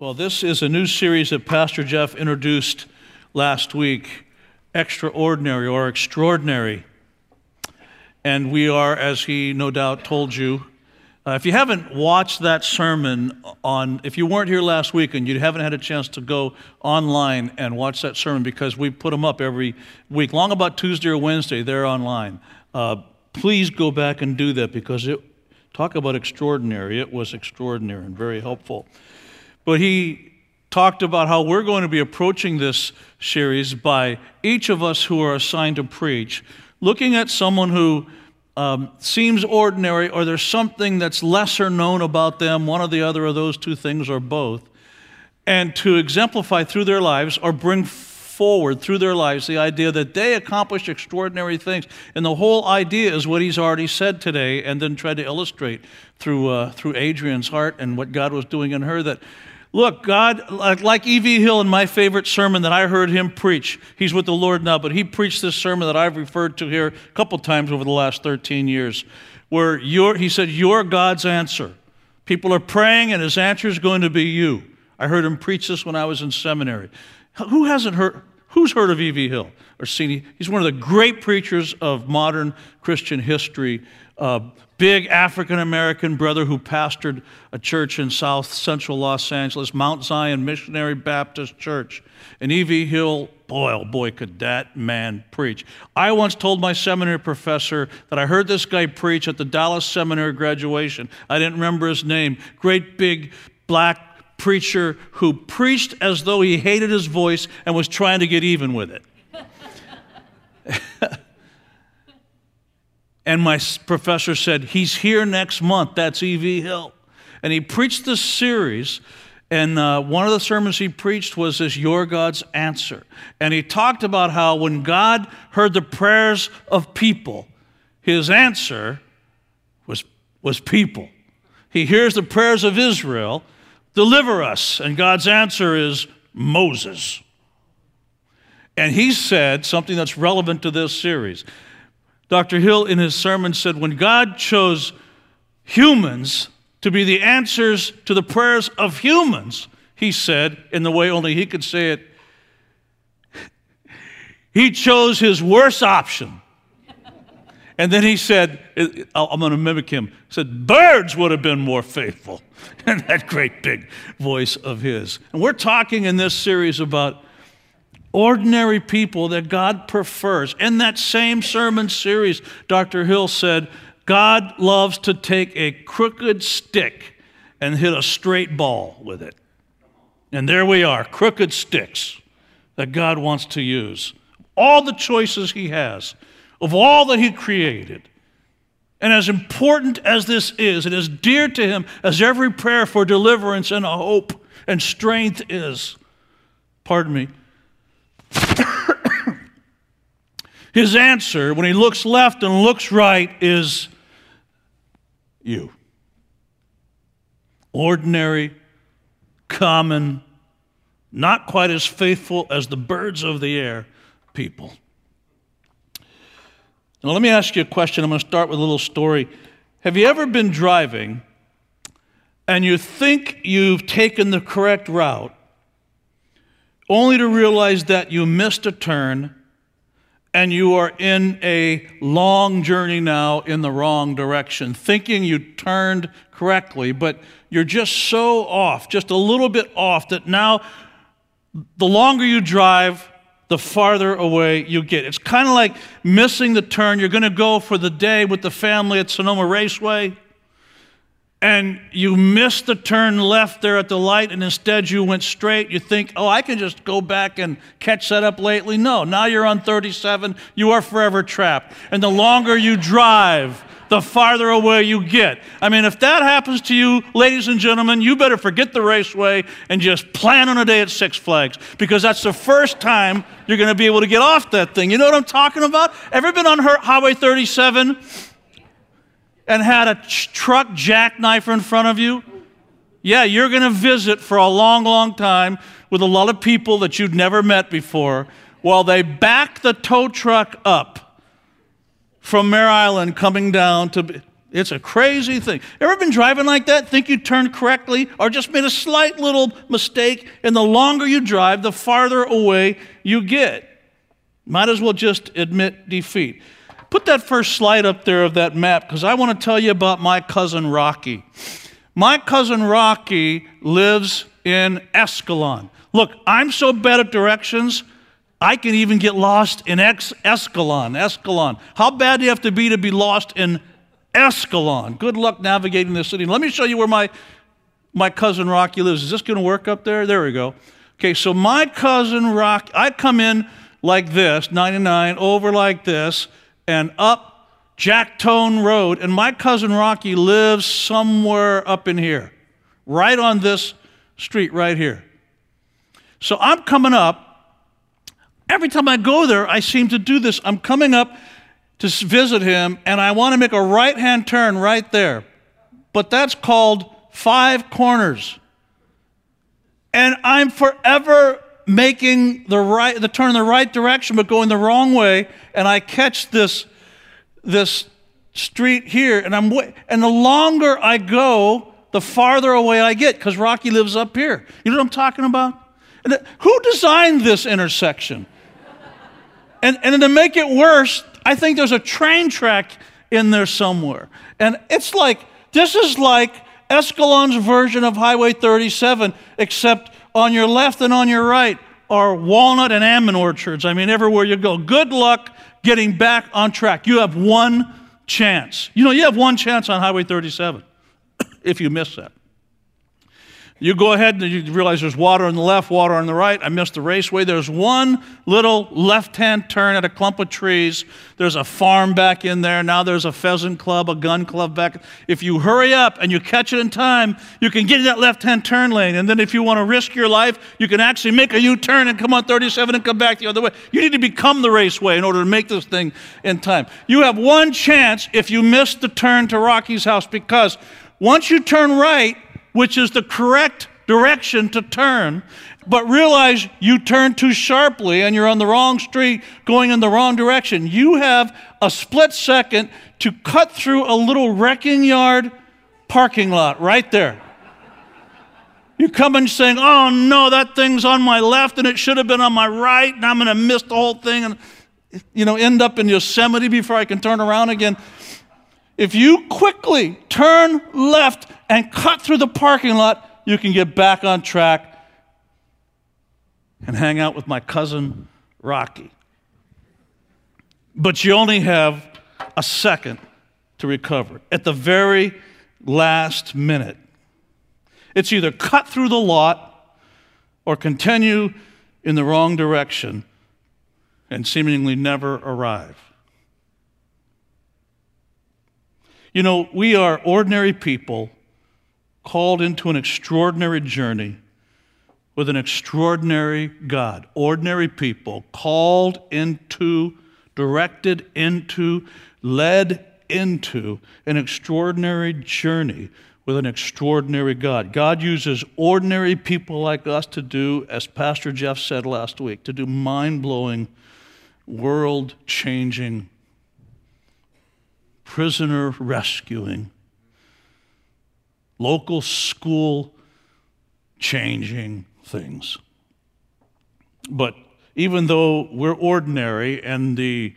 Well, this is a new series that Pastor Jeff introduced last week Extraordinary or Extraordinary. And we are, as he no doubt told you, uh, if you haven't watched that sermon on, if you weren't here last week and you haven't had a chance to go online and watch that sermon because we put them up every week, long about Tuesday or Wednesday, they're online. Uh, please go back and do that because it, talk about extraordinary. It was extraordinary and very helpful. But he talked about how we're going to be approaching this series by each of us who are assigned to preach, looking at someone who um, seems ordinary or there's something that's lesser known about them, one or the other of those two things or both, and to exemplify through their lives or bring forward through their lives the idea that they accomplished extraordinary things. And the whole idea is what he's already said today, and then tried to illustrate through, uh, through Adrian's heart and what God was doing in her that Look, God, like E.V. Hill in my favorite sermon that I heard him preach, he's with the Lord now, but he preached this sermon that I've referred to here a couple times over the last 13 years, where he said, You're God's answer. People are praying, and his answer is going to be you. I heard him preach this when I was in seminary. Who hasn't heard? Who's heard of E.V. Hill or seen? He's one of the great preachers of modern Christian history. Big African American brother who pastored a church in south central Los Angeles, Mount Zion Missionary Baptist Church. And E.V. Hill, boy, oh boy, could that man preach. I once told my seminary professor that I heard this guy preach at the Dallas Seminary graduation. I didn't remember his name. Great big black preacher who preached as though he hated his voice and was trying to get even with it. And my professor said, He's here next month. That's E.V. Hill. And he preached this series. And uh, one of the sermons he preached was this Your God's Answer. And he talked about how when God heard the prayers of people, his answer was, was people. He hears the prayers of Israel, deliver us. And God's answer is Moses. And he said something that's relevant to this series. Dr. Hill, in his sermon, said when God chose humans to be the answers to the prayers of humans, he said, in the way only he could say it, he chose his worst option. And then he said, I'm going to mimic him, he said, birds would have been more faithful. And that great big voice of his. And we're talking in this series about ordinary people that God prefers. In that same sermon series, Dr. Hill said, God loves to take a crooked stick and hit a straight ball with it. And there we are, crooked sticks that God wants to use. All the choices He has, of all that He created. And as important as this is, and as dear to Him as every prayer for deliverance and hope and strength is, pardon me, His answer, when he looks left and looks right, is you. Ordinary, common, not quite as faithful as the birds of the air people. Now, let me ask you a question. I'm going to start with a little story. Have you ever been driving and you think you've taken the correct route, only to realize that you missed a turn and you are in a long journey now in the wrong direction, thinking you turned correctly, but you're just so off, just a little bit off, that now the longer you drive, the farther away you get. It's kind of like missing the turn. You're going to go for the day with the family at Sonoma Raceway and you missed the turn left there at the light and instead you went straight, you think, oh, I can just go back and catch that up lately. No, now you're on 37, you are forever trapped. And the longer you drive, the farther away you get. I mean, if that happens to you, ladies and gentlemen, you better forget the raceway and just plan on a day at Six Flags because that's the first time you're going to be able to get off that thing. You know what I'm talking about? Ever been on Highway 37? and had a truck jackknife in front of you, yeah, you're going to visit for a long, long time with a lot of people that you'd never met before while they back the tow truck up from Mare Island coming down to It's a crazy thing. Ever been driving like that? Think you turned correctly or just made a slight little mistake, and the longer you drive, the farther away you get. Might as well just admit defeat. Put that first slide up there of that map because I want to tell you about my cousin Rocky. My cousin Rocky lives in Escalon. Look, I'm so bad at directions, I can even get lost in Ex- Escalon. Escalon. How bad do you have to be to be lost in Escalon? Good luck navigating the city. Let me show you where my, my cousin Rocky lives. Is this going to work up there? There we go. Okay, so my cousin Rocky, I come in like this, 99, over like this, and up Jacktone Road. And my cousin Rocky lives somewhere up in here, right on this street right here. So I'm coming up. Every time I go there, I seem to do this. I'm coming up to visit him, and I want to make a right hand turn right there. But that's called five corners. And I'm forever making the right the turn in the right direction but going the wrong way and I catch this this street here and I'm and the longer I go the farther away I get cuz Rocky lives up here. You know what I'm talking about? And uh, who designed this intersection? And and to make it worse, I think there's a train track in there somewhere. And it's like this is like Escalon's version of Highway 37 except on your left and on your right are walnut and almond orchards. I mean, everywhere you go. Good luck getting back on track. You have one chance. You know, you have one chance on Highway 37 if you miss that. You go ahead and you realize there's water on the left, water on the right. I missed the raceway. There's one little left hand turn at a clump of trees. There's a farm back in there. Now there's a pheasant club, a gun club back. If you hurry up and you catch it in time, you can get in that left hand turn lane. And then if you want to risk your life, you can actually make a U turn and come on 37 and come back the other way. You need to become the raceway in order to make this thing in time. You have one chance if you miss the turn to Rocky's house because once you turn right, which is the correct direction to turn, but realize you turn too sharply and you're on the wrong street going in the wrong direction. You have a split second to cut through a little wrecking yard parking lot right there. You come in saying, Oh no, that thing's on my left and it should have been on my right, and I'm going to miss the whole thing and, you know, end up in Yosemite before I can turn around again. If you quickly turn left and cut through the parking lot, you can get back on track and hang out with my cousin Rocky. But you only have a second to recover at the very last minute. It's either cut through the lot or continue in the wrong direction and seemingly never arrive. You know, we are ordinary people called into an extraordinary journey with an extraordinary God. Ordinary people called into, directed into, led into an extraordinary journey with an extraordinary God. God uses ordinary people like us to do, as Pastor Jeff said last week, to do mind blowing, world changing, prisoner rescuing, local school changing things. But even though we're ordinary and the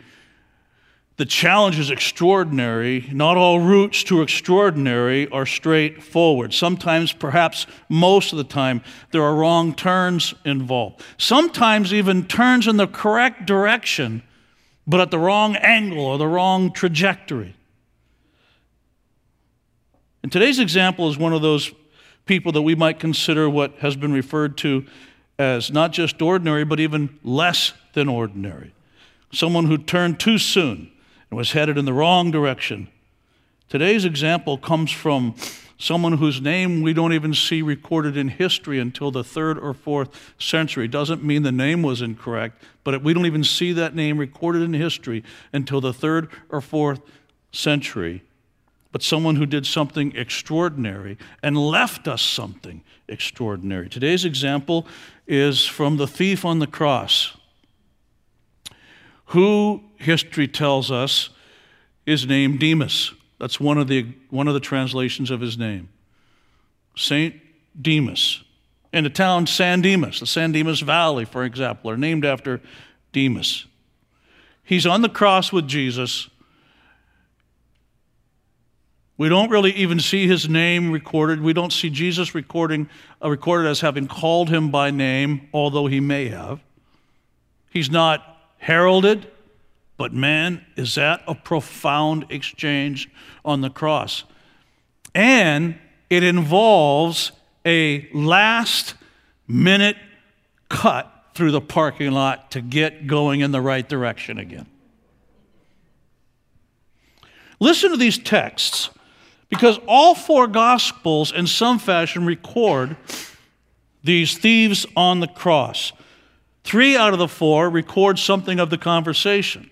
the challenge is extraordinary. Not all routes to extraordinary are straightforward. Sometimes, perhaps most of the time, there are wrong turns involved. Sometimes, even turns in the correct direction, but at the wrong angle or the wrong trajectory. And today's example is one of those people that we might consider what has been referred to as not just ordinary, but even less than ordinary. Someone who turned too soon and was headed in the wrong direction. Today's example comes from someone whose name we don't even see recorded in history until the third or fourth century. Doesn't mean the name was incorrect, but we don't even see that name recorded in history until the third or fourth century but someone who did something extraordinary and left us something extraordinary. Today's example is from the thief on the cross, who history tells us is named Dismas. That's one of the, one of the translations of his name. St. Dismas. In the town San Dimas, the San Dimas Valley, for example, are named after Dismas. He's on the cross with Jesus. We don't really even see his name recorded. We don't see Jesus recording, uh, recorded as having called him by name, although he may have. He's not heralded, but man, is that a profound exchange on the cross. And it involves a last minute cut through the parking lot to get going in the right direction again. Listen to these texts because all four Gospels, in some fashion, record these thieves on the cross. Three out of the four record something of the conversation.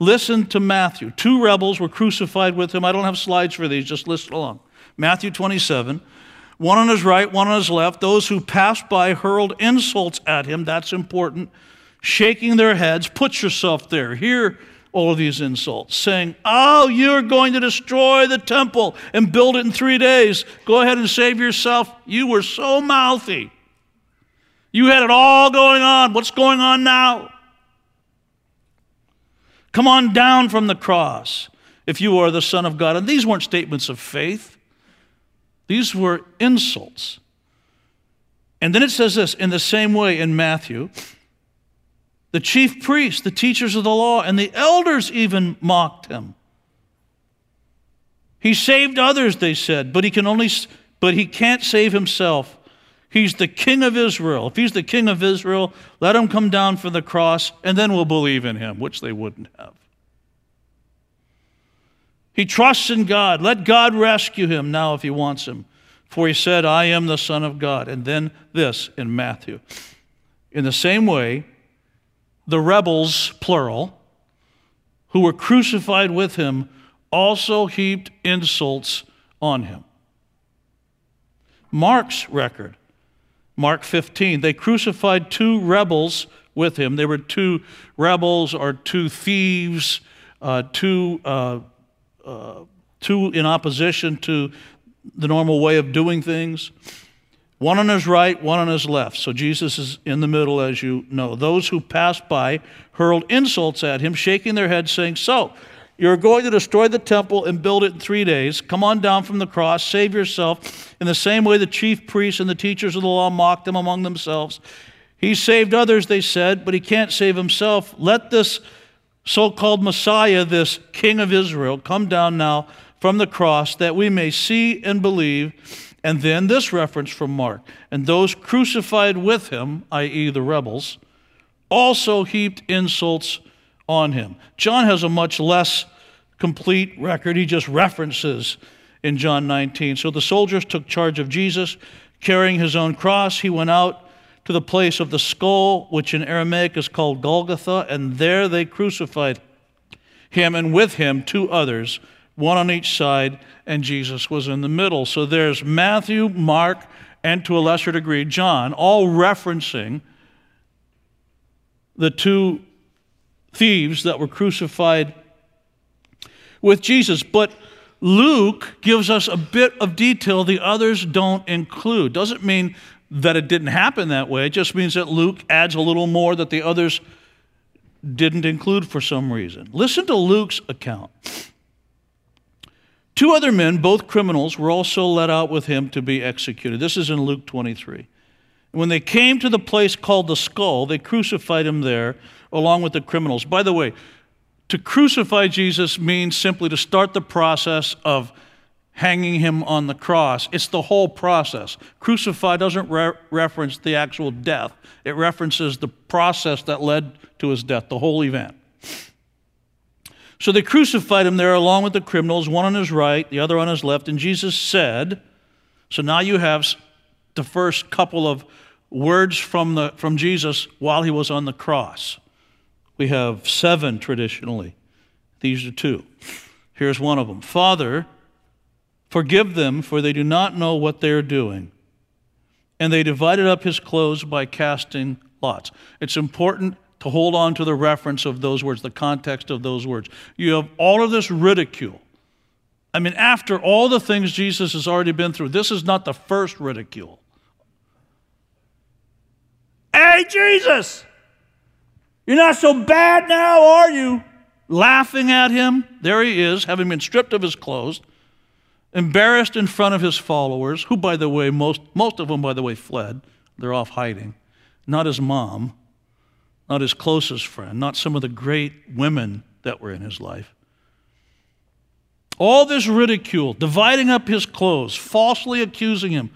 Listen to Matthew. Two rebels were crucified with him. I don't have slides for these, just listen along. Matthew 27. One on his right, one on his left. Those who passed by hurled insults at him. That's important. Shaking their heads. Put yourself there. Hear all of these insults, saying, Oh, you're going to destroy the temple and build it in three days. Go ahead and save yourself. You were so mouthy. You had it all going on. What's going on now? Come on down from the cross if you are the Son of God. And these weren't statements of faith, these were insults. And then it says this in the same way in Matthew the chief priests, the teachers of the law, and the elders even mocked him. He saved others, they said, but he can only but he can't save himself. He's the king of Israel. If he's the king of Israel, let him come down from the cross, and then we'll believe in him, which they wouldn't have. He trusts in God. Let God rescue him now if he wants him. For he said, I am the Son of God. And then this in Matthew. In the same way, the rebels, plural, who were crucified with him, also heaped insults on him. Mark's record Mark 15. They crucified two rebels with him. They were two rebels or two thieves, uh, two, uh, uh, two in opposition to the normal way of doing things. One on his right, one on his left. So Jesus is in the middle, as you know. Those who passed by hurled insults at him, shaking their heads, saying, So, you're going to destroy the temple and build it in three days. Come on down from the cross, save yourself. In the same way, the chief priests and the teachers of the law mocked him among themselves. He saved others, they said, but he can't save himself. Let this so called Messiah, this King of Israel, come down now from the cross that we may see and believe. And then this reference from Mark. And those crucified with him, i.e., the rebels, also heaped insults on him. John has a much less complete record. He just references in John 19. So the soldiers took charge of Jesus, carrying his own cross. He went out to the place of the skull, which in Aramaic is called Golgotha, and there they crucified him, and with him two others, one on each side, and Jesus was in the middle. So there's Matthew, Mark, and to a lesser degree, John, all referencing the two thieves that were crucified with Jesus. But Luke gives us a bit of detail the others don't include. Doesn't mean that it didn't happen that way, it just means that Luke adds a little more that the others didn't include for some reason. Listen to Luke's account. Two other men, both criminals, were also let out with him to be executed. This is in Luke 23. When they came to the place called the skull, they crucified him there along with the criminals. By the way, to crucify Jesus means simply to start the process of hanging him on the cross. It's the whole process. Crucify doesn't re- reference the actual death, it references the process that led to his death, the whole event. So they crucified him there along with the criminals, one on his right, the other on his left. And Jesus said, So now you have the first couple of words from, the, from Jesus while he was on the cross. We have seven traditionally. These are two. Here's one of them Father, forgive them, for they do not know what they are doing. And they divided up his clothes by casting lots. It's important to hold on to the reference of those words, the context of those words. You have all of this ridicule I mean, after all the things Jesus has already been through, this is not the first ridicule. Hey, Jesus, you're not so bad now, are you? Laughing at him. There he is, having been stripped of his clothes, embarrassed in front of his followers, who, by the way, most, most of them, by the way, fled. They're off hiding. Not his mom, not his closest friend, not some of the great women that were in his life. All this ridicule, dividing up his clothes, falsely accusing him,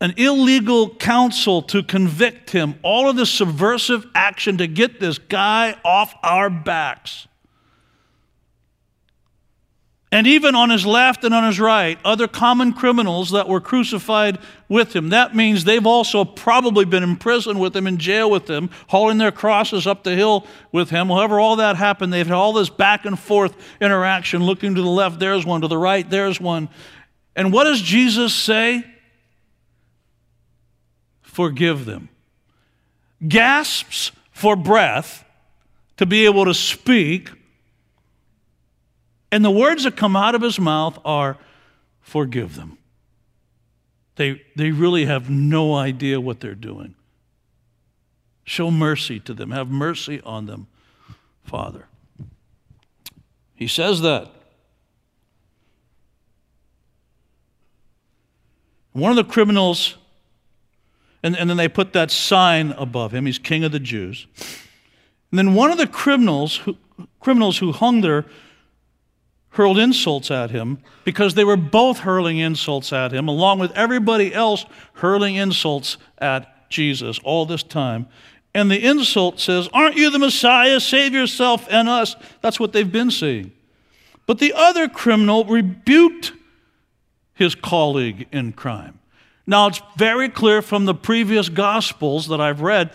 an illegal council to convict him, all of this subversive action to get this guy off our backs. And even on his left and on his right, other common criminals that were crucified with him. That means they've also probably been in prison with him, in jail with him, hauling their crosses up the hill with him. However, all that happened, they've had all this back and forth interaction, looking to the left, there's one, to the right, there's one. And what does Jesus say? Forgive them. Gasps for breath to be able to speak and the words that come out of his mouth are, forgive them. They, they really have no idea what they're doing. Show mercy to them. Have mercy on them, Father. He says that. One of the criminals, and, and then they put that sign above him. He's king of the Jews. And then one of the criminals who, criminals who hung there hurled insults at him because they were both hurling insults at him, along with everybody else hurling insults at Jesus all this time. And the insult says, Aren't you the Messiah? Save yourself and us. That's what they've been saying. But the other criminal rebuked his colleague in crime. Now, it's very clear from the previous Gospels that I've read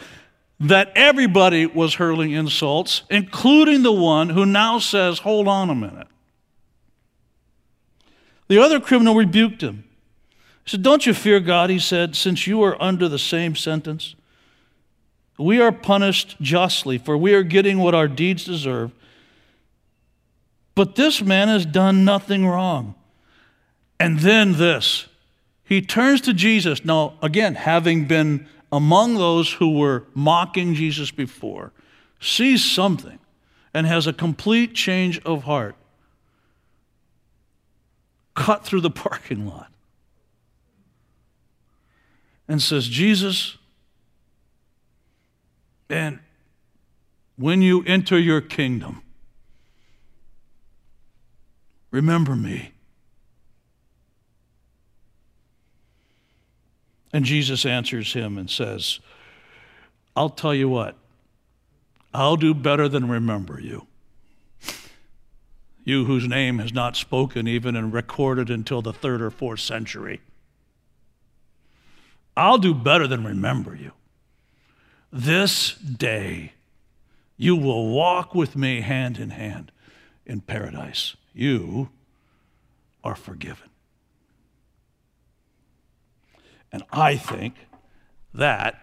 that everybody was hurling insults, including the one who now says, Hold on a minute. The other criminal rebuked him. He said, Don't you fear God, he said, since you are under the same sentence? We are punished justly, for we are getting what our deeds deserve. But this man has done nothing wrong. And then this he turns to Jesus. Now, again, having been among those who were mocking Jesus before, sees something and has a complete change of heart cut through the parking lot and says, Jesus, and when you enter your kingdom, remember me. And Jesus answers him and says, I'll tell you what, I'll do better than remember you you whose name has not spoken even and recorded until the third or fourth century. I'll do better than remember you. This day you will walk with me hand in hand in paradise. You are forgiven. And I think that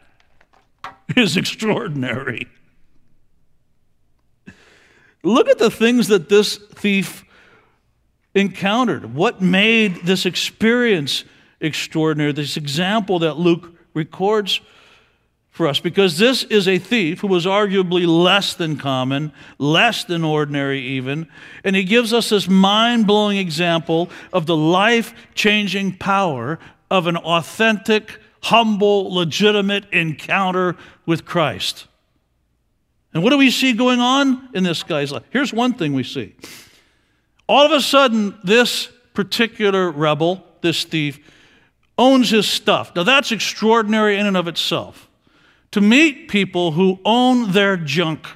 is extraordinary. Look at the things that this thief encountered. What made this experience extraordinary? This example that Luke records for us. Because this is a thief who was arguably less than common, less than ordinary, even. And he gives us this mind blowing example of the life changing power of an authentic, humble, legitimate encounter with Christ. And what do we see going on in this guy's life? Here's one thing we see. All of a sudden, this particular rebel, this thief, owns his stuff. Now, that's extraordinary in and of itself. To meet people who own their junk,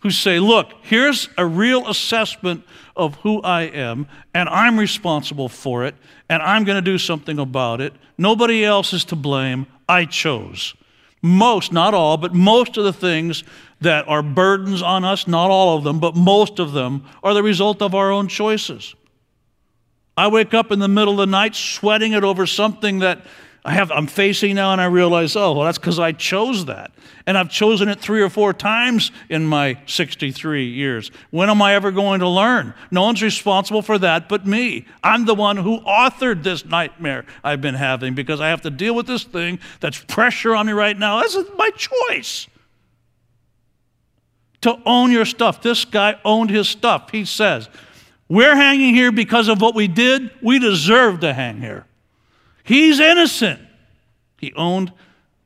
who say, Look, here's a real assessment of who I am, and I'm responsible for it, and I'm going to do something about it. Nobody else is to blame. I chose. Most, not all, but most of the things that are burdens on us, not all of them, but most of them, are the result of our own choices. I wake up in the middle of the night sweating it over something that I have, I'm facing now and I realize, oh, well, that's because I chose that. And I've chosen it three or four times in my 63 years. When am I ever going to learn? No one's responsible for that but me. I'm the one who authored this nightmare I've been having because I have to deal with this thing that's pressure on me right now. This is my choice to own your stuff. This guy owned his stuff. He says, We're hanging here because of what we did. We deserve to hang here. He's innocent. He owned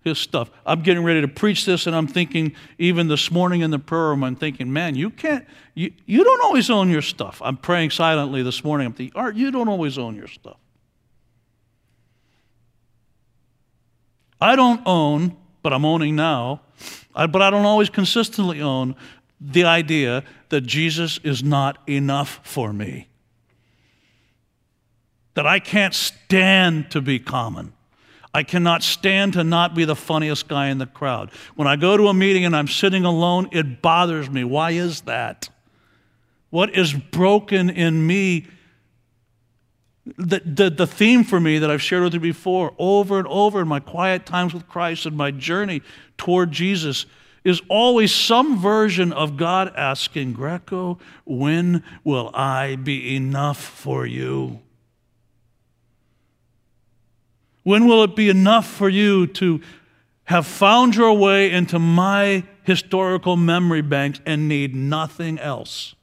his stuff. I'm getting ready to preach this, and I'm thinking, even this morning in the prayer room, I'm thinking, man, you can't, you, you don't always own your stuff. I'm praying silently this morning. I'm thinking, Art, you don't always own your stuff. I don't own, but I'm owning now, I, but I don't always consistently own the idea that Jesus is not enough for me that I can't stand to be common. I cannot stand to not be the funniest guy in the crowd. When I go to a meeting and I'm sitting alone, it bothers me. Why is that? What is broken in me? The, the, the theme for me that I've shared with you before, over and over in my quiet times with Christ and my journey toward Jesus, is always some version of God asking, Greco, when will I be enough for you? When will it be enough for you to have found your way into my historical memory banks and need nothing else?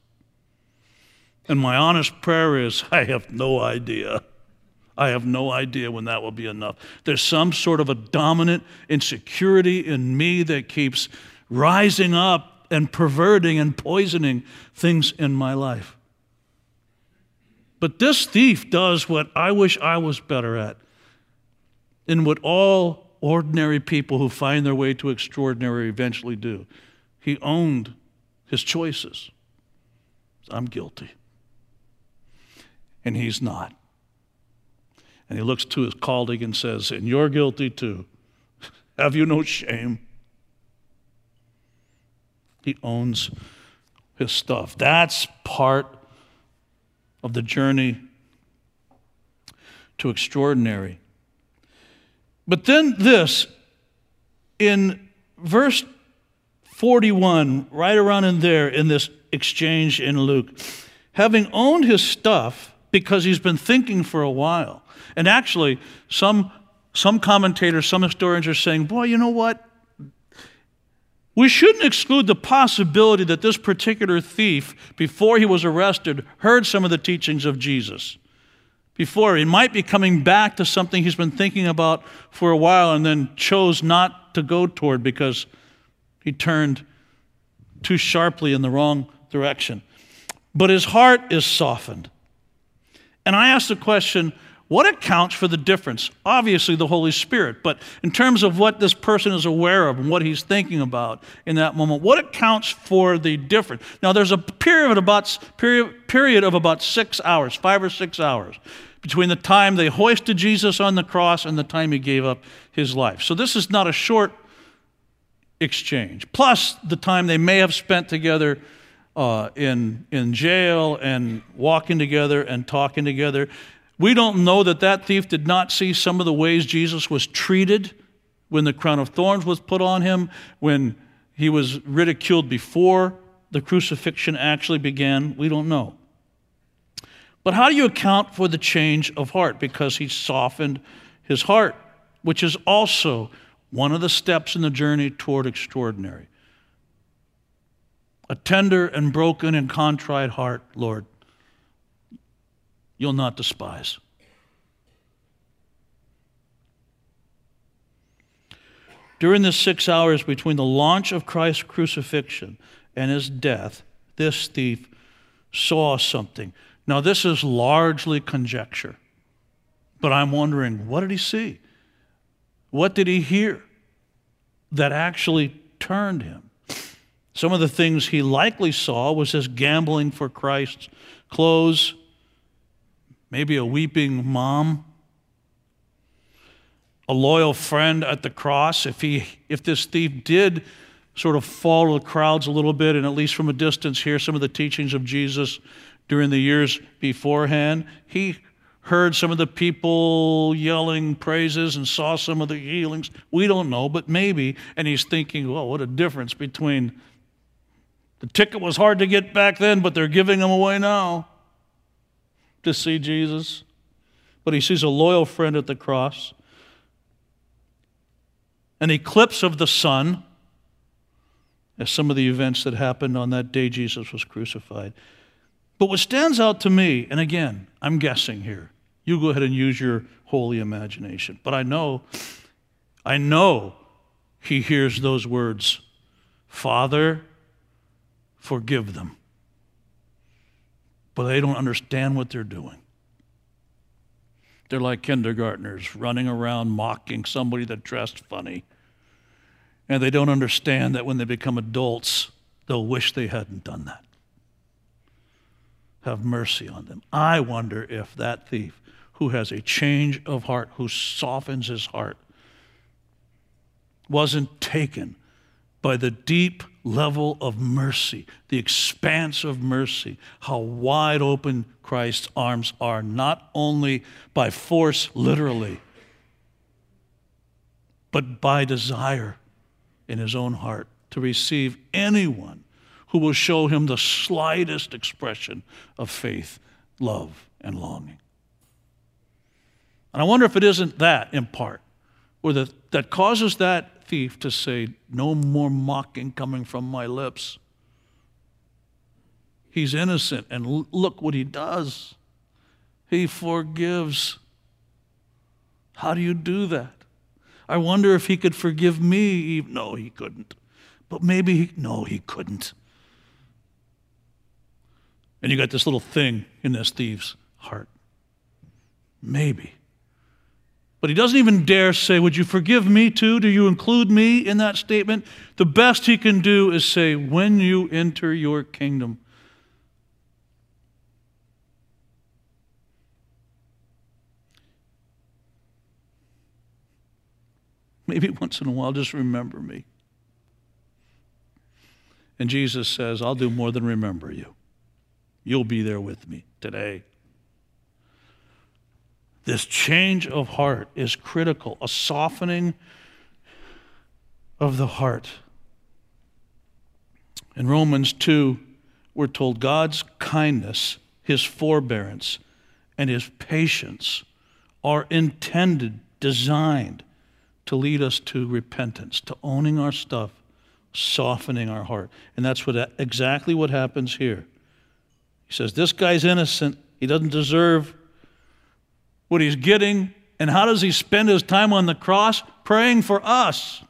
And my honest prayer is I have no idea. I have no idea when that will be enough. There's some sort of a dominant insecurity in me that keeps rising up and perverting and poisoning things in my life. But this thief does what I wish I was better at in what all ordinary people who find their way to extraordinary eventually do. He owned his choices. I'm guilty. And he's not. And he looks to his colleague and says, And you're guilty too. Have you no shame? He owns his stuff. That's part of the journey to extraordinary. But then this, in verse 41, right around in there, in this exchange in Luke, having owned his stuff because he's been thinking for a while. And actually, some, some commentators, some historians are saying, boy, you know what? We shouldn't exclude the possibility that this particular thief, before he was arrested, heard some of the teachings of Jesus before. He might be coming back to something he's been thinking about for a while and then chose not to go toward because he turned too sharply in the wrong direction. But his heart is softened. And I ask the question what accounts for the difference? Obviously, the Holy Spirit, but in terms of what this person is aware of and what he's thinking about in that moment, what accounts for the difference? Now, there's a period of about, period, period of about six hours, five or six hours, between the time they hoisted Jesus on the cross and the time he gave up his life. So this is not a short exchange. Plus the time they may have spent together uh, in, in jail and walking together and talking together. We don't know that that thief did not see some of the ways Jesus was treated when the crown of thorns was put on him, when he was ridiculed before the crucifixion actually began. We don't know. But how do you account for the change of heart? Because he softened his heart, which is also one of the steps in the journey toward extraordinary. A tender and broken and contrite heart, Lord, you'll not despise. During the six hours between the launch of Christ's crucifixion and his death, this thief saw something. Now, this is largely conjecture, but I'm wondering what did he see? What did he hear that actually turned him? Some of the things he likely saw was his gambling for Christ's clothes, maybe a weeping mom, a loyal friend at the cross. If, he, if this thief did sort of follow the crowds a little bit and at least from a distance hear some of the teachings of Jesus during the years beforehand, he heard some of the people yelling praises and saw some of the healings. We don't know, but maybe. And he's thinking, well, what a difference between the ticket was hard to get back then, but they're giving them away now to see Jesus. But he sees a loyal friend at the cross, an eclipse of the sun, as some of the events that happened on that day Jesus was crucified. But what stands out to me, and again, I'm guessing here, you go ahead and use your holy imagination. But I know, I know he hears those words Father, forgive them. But they don't understand what they're doing. They're like kindergartners running around mocking somebody that dressed funny. And they don't understand that when they become adults, they'll wish they hadn't done that. Have mercy on them. I wonder if that thief who has a change of heart, who softens his heart, wasn't taken by the deep level of mercy, the expanse of mercy, how wide open Christ's arms are, not only by force, literally, but by desire in his own heart to receive anyone who will show him the slightest expression of faith, love, and longing. And I wonder if it isn't that in part, or that, that causes that thief to say, No more mocking coming from my lips. He's innocent, and look what he does. He forgives. How do you do that? I wonder if he could forgive me. No, he couldn't. But maybe, he, no, he couldn't. And you got this little thing in this thief's heart. Maybe. But he doesn't even dare say, Would you forgive me too? Do you include me in that statement? The best he can do is say, When you enter your kingdom. Maybe once in a while, just remember me. And Jesus says, I'll do more than remember you. You'll be there with me today. This change of heart is critical, a softening of the heart. In Romans 2, we're told God's kindness, his forbearance, and his patience are intended, designed to lead us to repentance, to owning our stuff, softening our heart. And that's what exactly what happens here. He says, This guy's innocent. He doesn't deserve what he's getting, and how does he spend his time on the cross? Praying for us.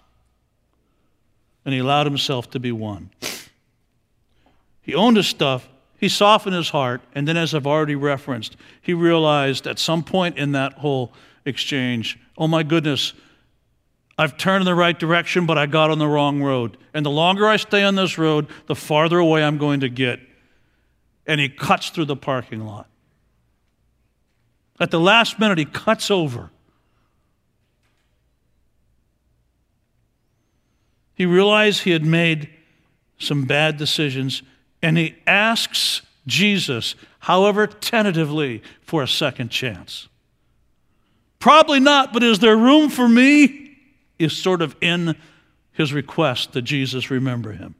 And he allowed himself to be won. He owned his stuff, he softened his heart, and then, as I've already referenced, he realized at some point in that whole exchange, oh my goodness, I've turned in the right direction, but I got on the wrong road. And the longer I stay on this road, the farther away I'm going to get. And he cuts through the parking lot. At the last minute, he cuts over. He realized he had made some bad decisions, and he asks Jesus, however tentatively, for a second chance. Probably not, but is there room for me? Is sort of in his request that Jesus remember him.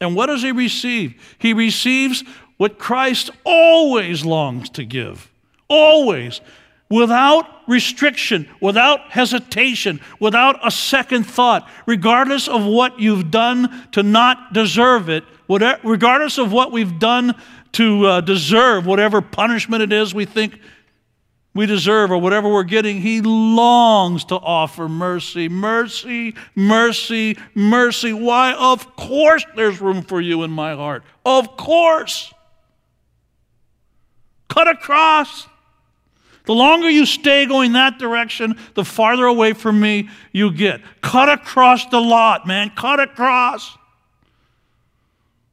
And what does he receive? He receives what Christ always longs to give Always. Without restriction, without hesitation, without a second thought, regardless of what you've done to not deserve it, whatever, regardless of what we've done to uh, deserve whatever punishment it is we think we deserve or whatever we're getting, He longs to offer mercy. Mercy, mercy, mercy. Why? Of course there's room for you in my heart. Of course. Cut across. The longer you stay going that direction, the farther away from me you get. Cut across the lot, man. Cut across.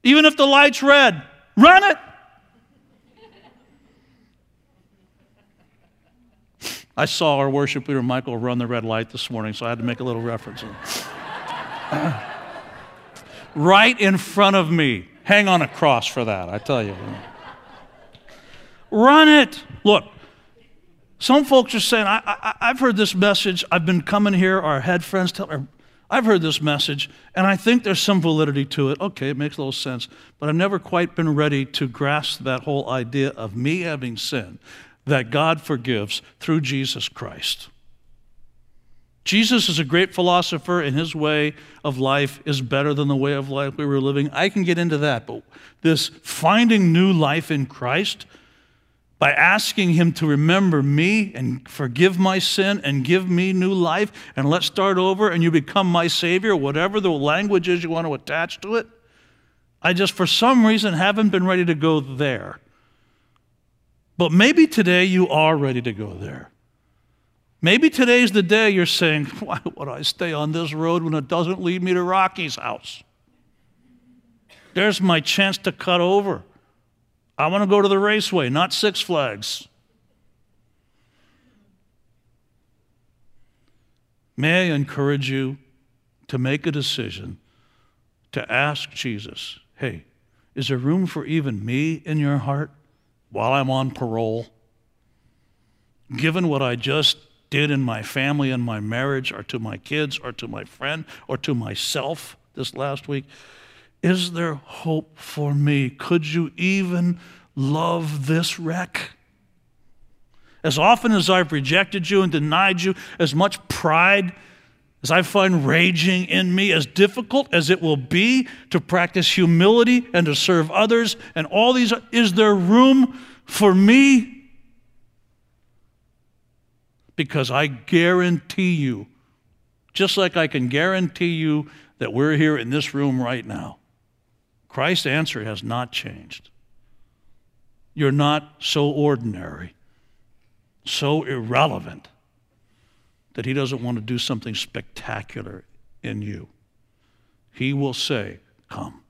Even if the light's red, run it. I saw our worship leader Michael run the red light this morning, so I had to make a little reference. right in front of me. Hang on a cross for that, I tell you. Run it. Look, Some folks are saying, I, have heard this message. I've been coming here, Our head friends tell me, I've heard this message, and I think there's some validity to it. Okay, it makes a little sense. But I've never quite been ready to grasp that whole idea of me having sinned that God forgives through Jesus Christ. Jesus is a great philosopher, and his way of life is better than the way of life we were living. I can get into that, but this finding new life in Christ by asking him to remember me and forgive my sin and give me new life and let's start over and you become my savior, whatever the language is you want to attach to it. I just, for some reason, haven't been ready to go there. But maybe today you are ready to go there. Maybe today's the day you're saying, Why would I stay on this road when it doesn't lead me to Rocky's house? There's my chance to cut over. I want to go to the raceway, not Six Flags. May I encourage you to make a decision to ask Jesus, hey, is there room for even me in your heart while I'm on parole? Given what I just did in my family and my marriage, or to my kids, or to my friend, or to myself this last week, is there hope for me? Could you even love this wreck? As often as I've rejected you and denied you, as much pride as I find raging in me, as difficult as it will be to practice humility and to serve others, and all these, is there room for me? Because I guarantee you, just like I can guarantee you that we're here in this room right now, Christ's answer has not changed. You're not so ordinary, so irrelevant that He doesn't want to do something spectacular in you. He will say, Come.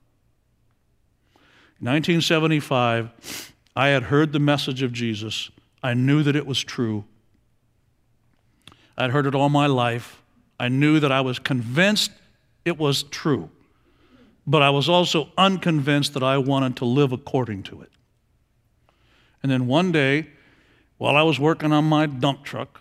In 1975, I had heard the message of Jesus. I knew that it was true. I'd heard it all my life. I knew that I was convinced it was true, but I was also unconvinced that I wanted to live according to it. And then one day, while I was working on my dump truck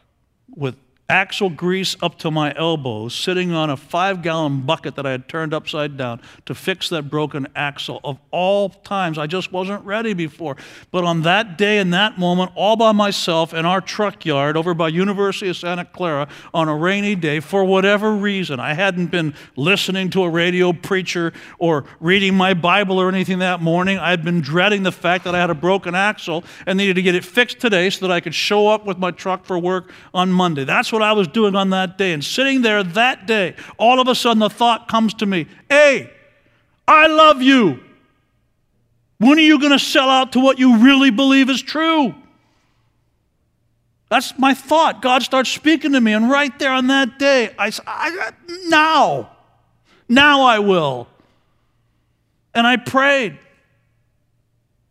with axle grease up to my elbows, sitting on a five gallon bucket that I had turned upside down to fix that broken axle. Of all times, I just wasn't ready before. But on that day and that moment, all by myself in our truck yard over by University of Santa Clara on a rainy day, for whatever reason, I hadn't been listening to a radio preacher or reading my Bible or anything that morning. I'd been dreading the fact that I had a broken axle and needed to get it fixed today so that I could show up with my truck for work on Monday. That's what I was doing on that day. And sitting there that day, all of a sudden the thought comes to me Hey, I love you. When are you going to sell out to what you really believe is true? That's my thought. God starts speaking to me, and right there on that day, I, I now, now I will. And I prayed.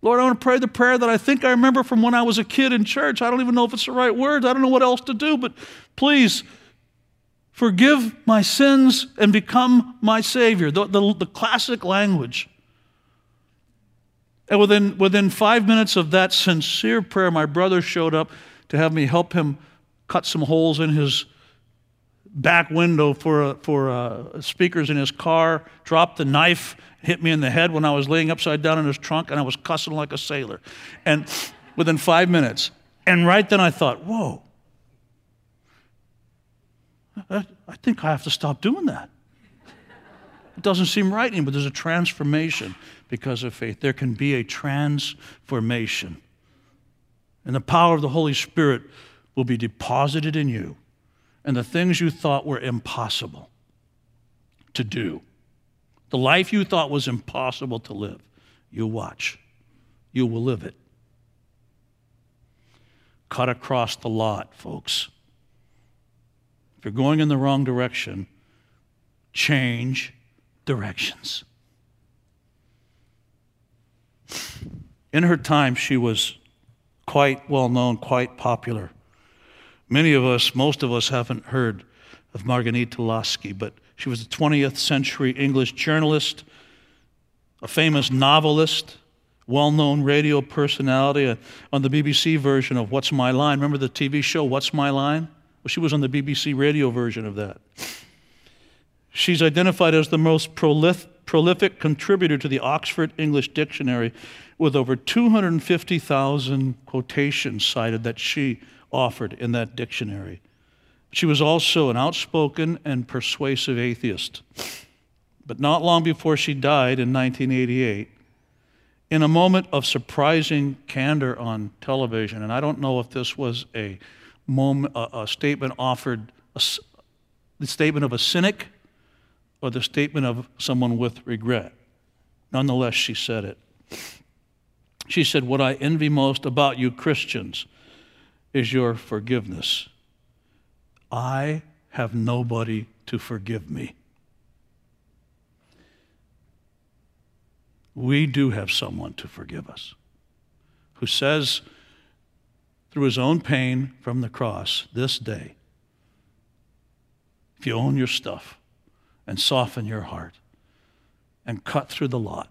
Lord, I want to pray the prayer that I think I remember from when I was a kid in church. I don't even know if it's the right words. I don't know what else to do, but please forgive my sins and become my Savior. The, the, the classic language. And within, within five minutes of that sincere prayer, my brother showed up to have me help him cut some holes in his back window for, for speakers in his car, dropped the knife, hit me in the head when I was laying upside down in his trunk, and I was cussing like a sailor. And within five minutes. And right then I thought, whoa, I, think I have to stop doing that. It doesn't seem right anymore, but there's a transformation because of faith. There can be a transformation. And the power of the Holy Spirit will be deposited in you and the things you thought were impossible to do, the life you thought was impossible to live, you watch. You will live it. Cut across the lot, folks. If you're going in the wrong direction, change directions. In her time, she was quite well known, quite popular. Many of us, most of us, haven't heard of Marghanita Laski, but she was a 20th century English journalist, a famous novelist, well known radio personality uh, on the BBC version of What's My Line. Remember the TV show What's My Line? Well, she was on the BBC radio version of that. She's identified as the most prolif- prolific contributor to the Oxford English Dictionary with over 250,000 quotations cited that she offered in that dictionary. She was also an outspoken and persuasive atheist. But not long before she died in 1988, in a moment of surprising candor on television, and I don't know if this was a, moment, a, a statement offered, a, the statement of a cynic or the statement of someone with regret. Nonetheless, she said it. She said, What I envy most about you Christians is your forgiveness. I have nobody to forgive me. we do have someone to forgive us who says, through his own pain from the cross, this day, if you own your stuff and soften your heart and cut through the lot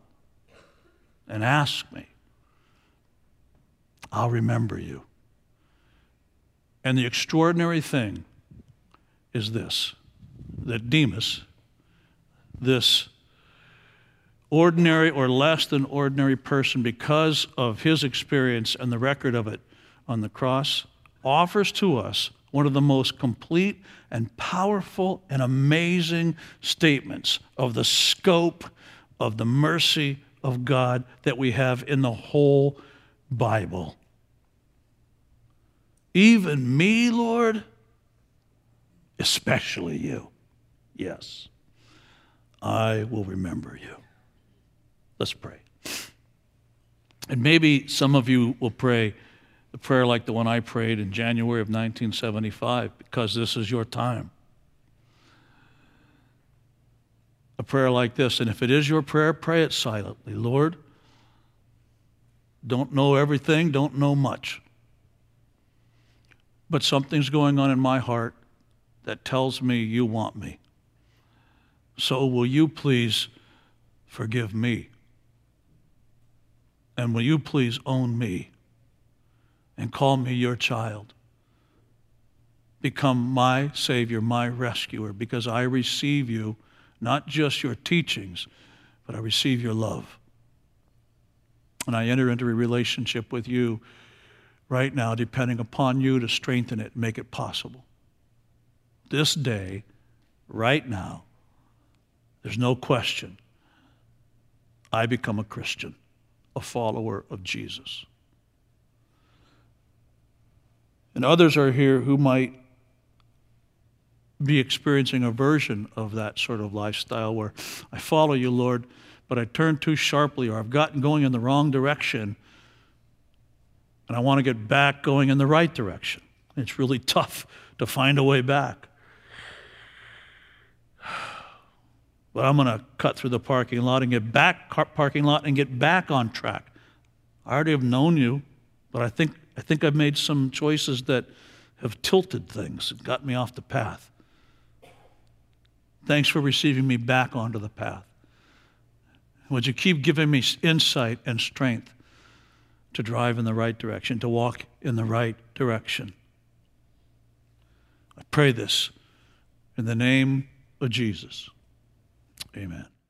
and ask me, I'll remember you. And the extraordinary thing is this that Dismas, this ordinary or less than ordinary person, because of his experience and the record of it on the cross, offers to us one of the most complete and powerful and amazing statements of the scope of the mercy of God that we have in the whole Bible. Even me, Lord, especially you. Yes, I will remember you. Let's pray. And maybe some of you will pray a prayer like the one I prayed in January of 1975 because this is your time. A prayer like this. And if it is your prayer, pray it silently. Lord, don't know everything, don't know much. But something's going on in my heart that tells me you want me. So will you please forgive me? And will you please own me and call me your child? Become my Savior, my rescuer, because I receive you, not just your teachings, but I receive your love. And I enter into a relationship with you right now, depending upon you to strengthen it make it possible. This day, right now, there's no question, I become a Christian a follower of Jesus. And others are here who might be experiencing a version of that sort of lifestyle where I follow you, Lord, but I turn too sharply or I've gotten going in the wrong direction and I want to get back going in the right direction. It's really tough to find a way back. But I'm going to cut through the parking lot and get back parking lot and get back on track. I already have known you, but I think I think I've made some choices that have tilted things and got me off the path. Thanks for receiving me back onto the path. Would you keep giving me insight and strength to drive in the right direction, to walk in the right direction? I pray this in the name of Jesus. Amen.